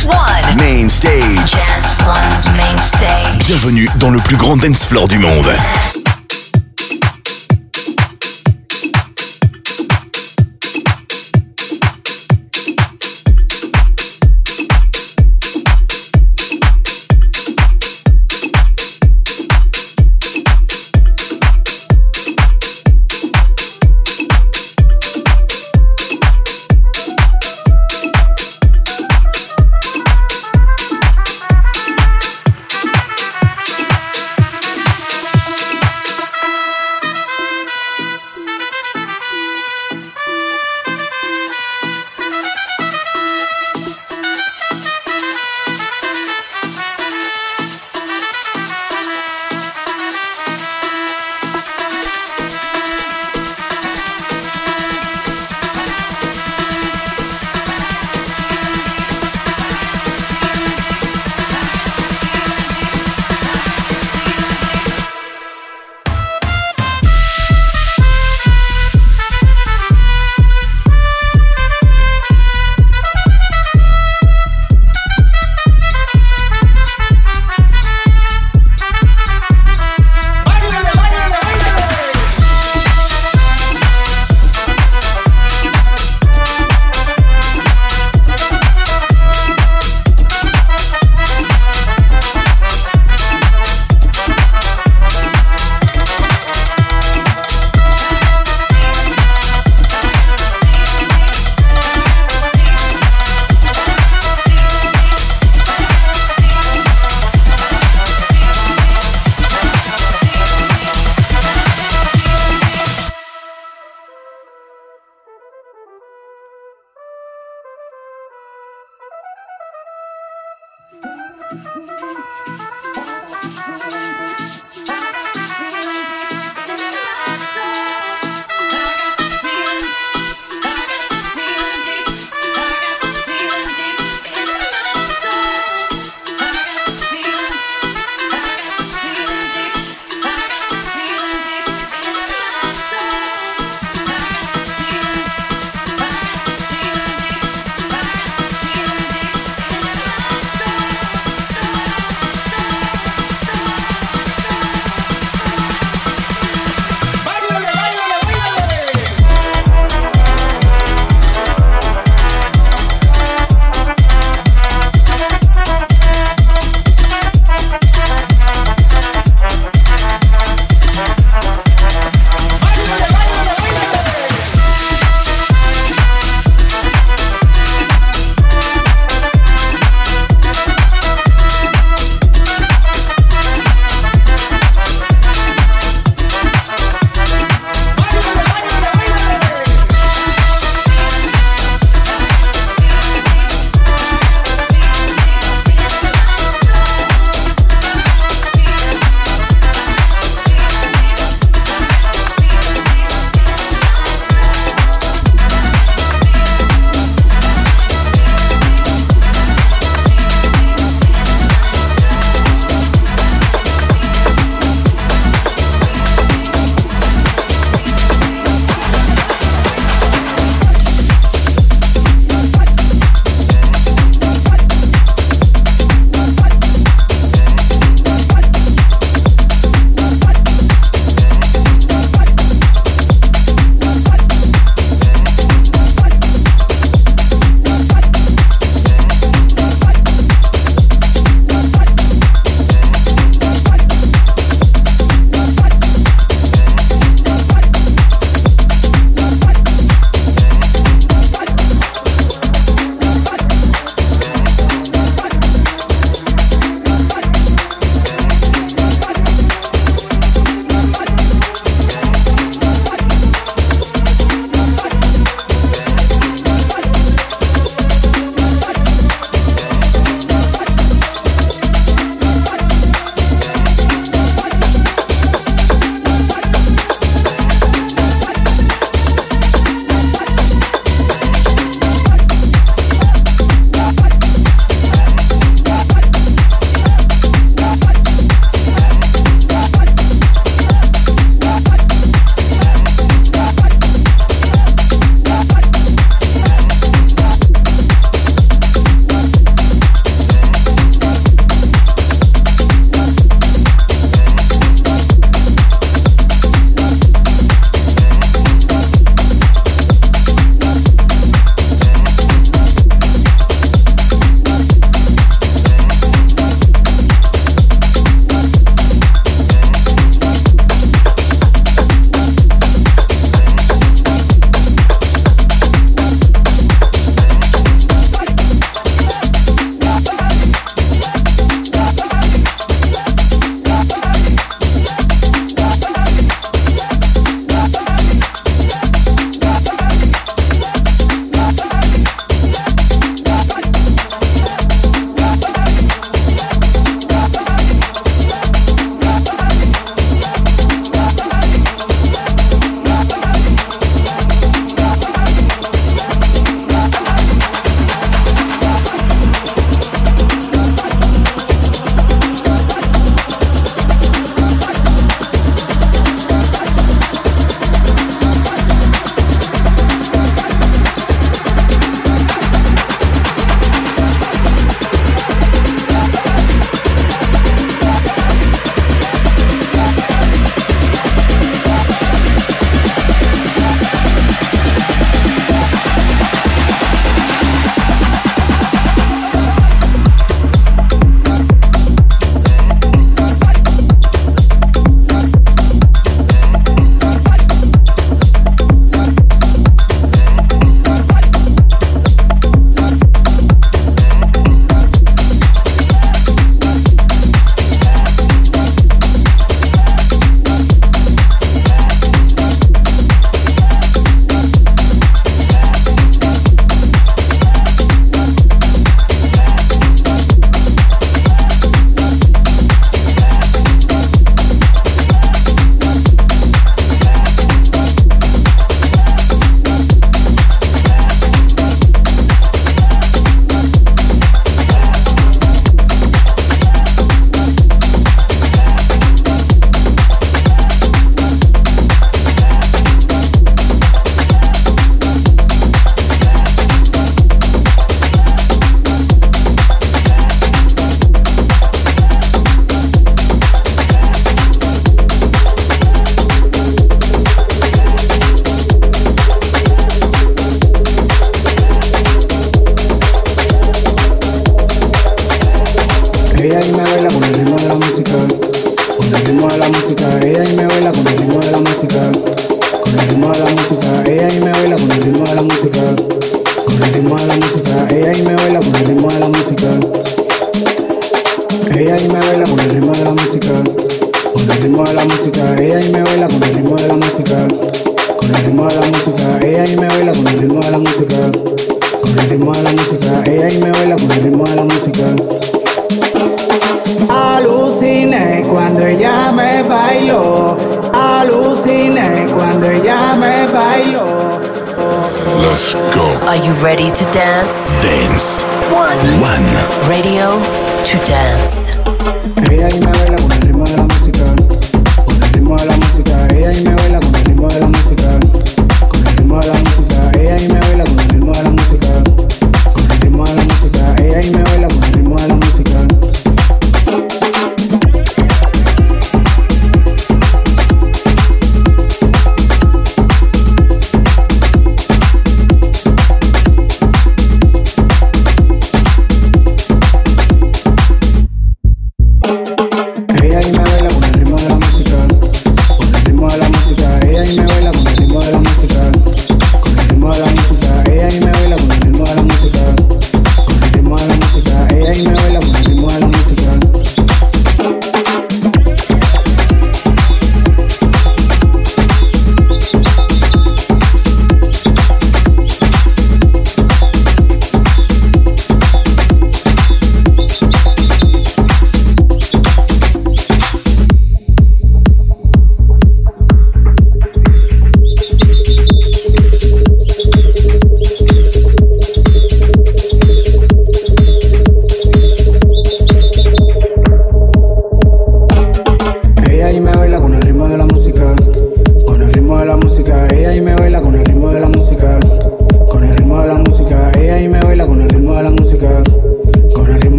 Dance One. Main stage. Dance One's main stage. Bienvenue dans le plus grand dance floor du monde.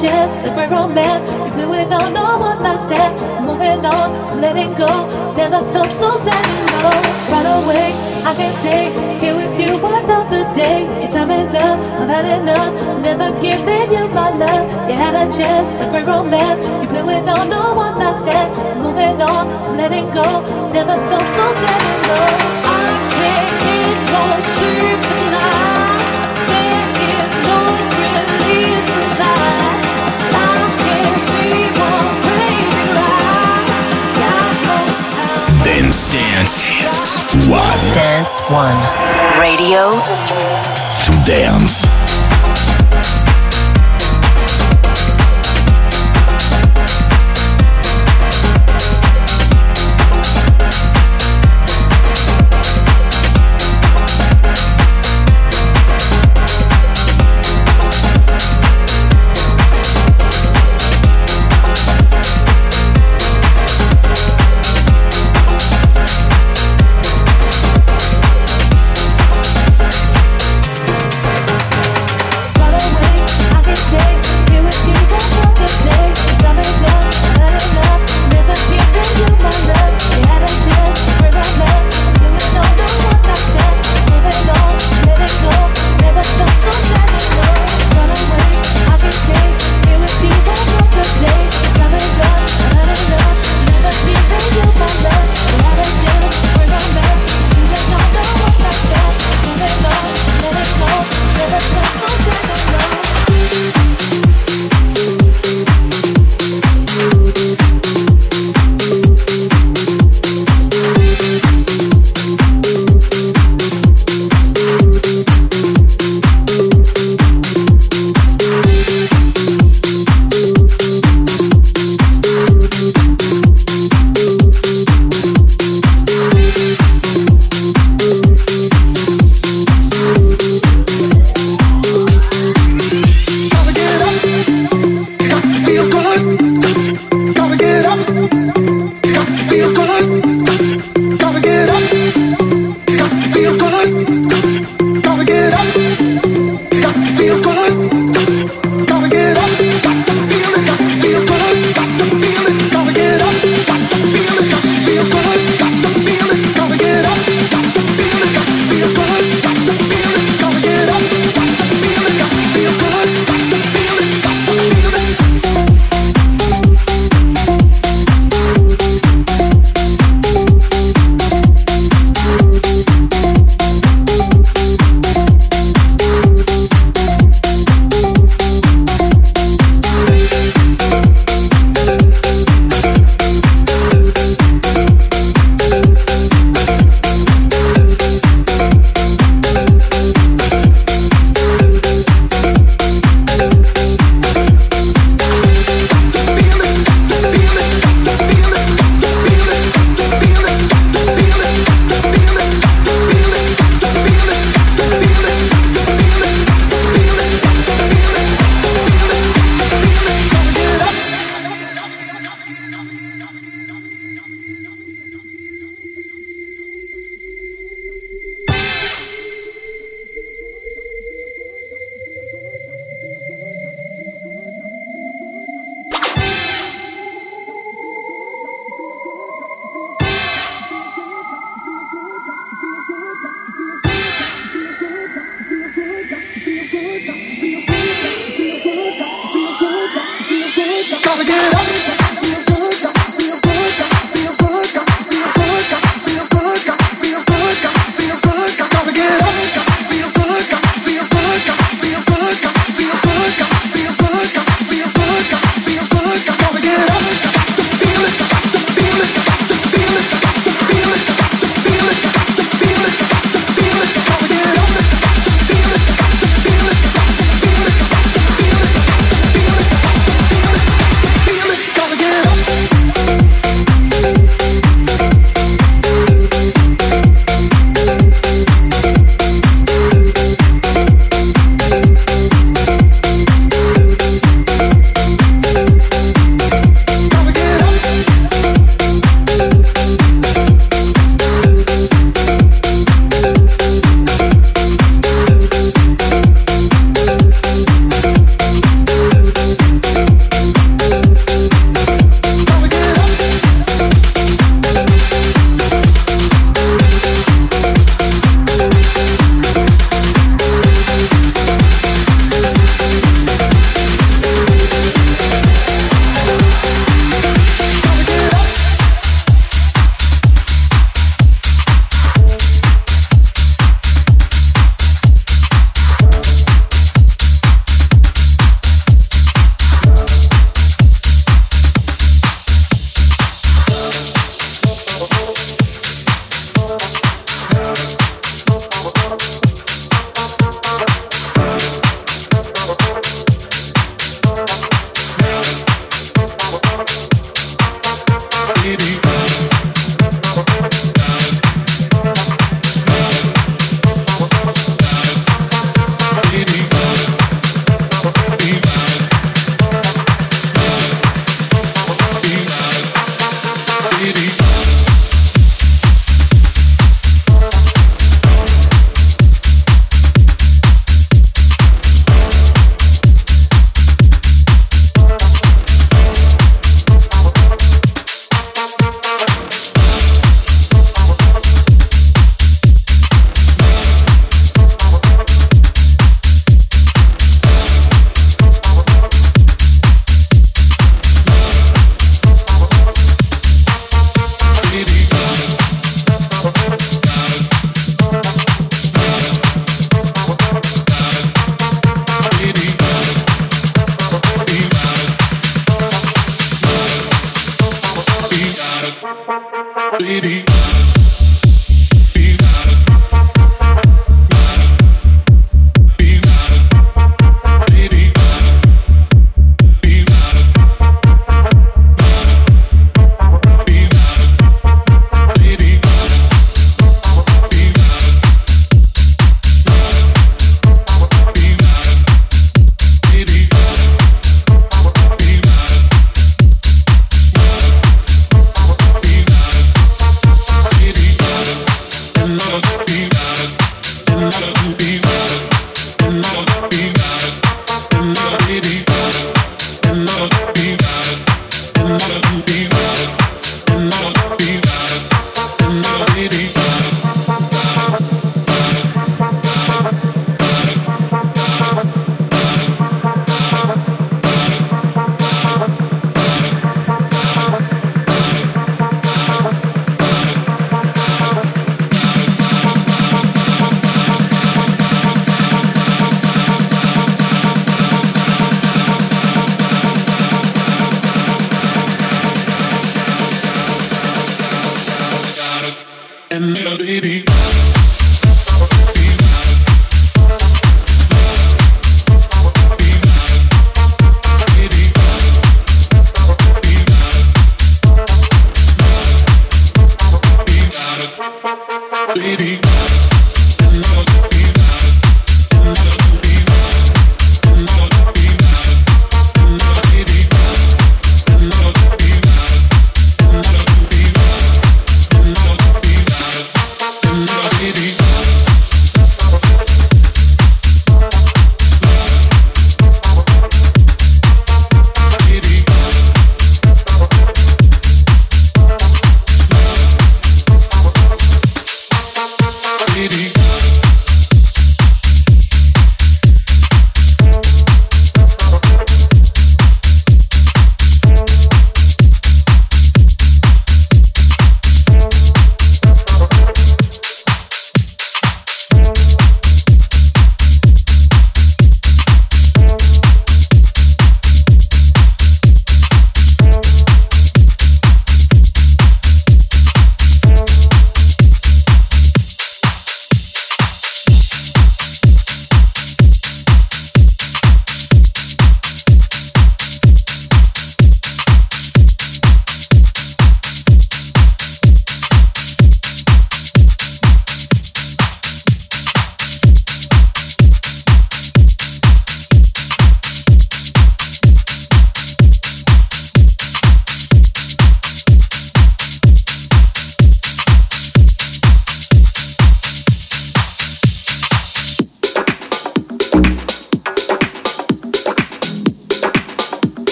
chance, a romance. You blew it on the one Last stand. Moving on, letting go. Never felt so sad, you know. Right away, I can't stay here with you another day. Your time is up, I've had enough. Never giving you my love. You had a chance, a romance. You blew it on the one Last stand. Moving on, letting go. Never felt so sad, you know. I can't get no sleep. Dance. Dance One. Dance One. Radio. To dance.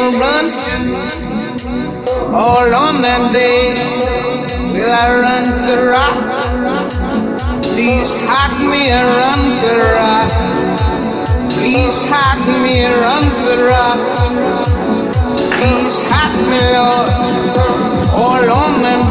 Gonna run to? All on that day, will I run to the rock? Please hide me and run to the rock. Please hide me and run to the rock. Please hide me, Lord. All on that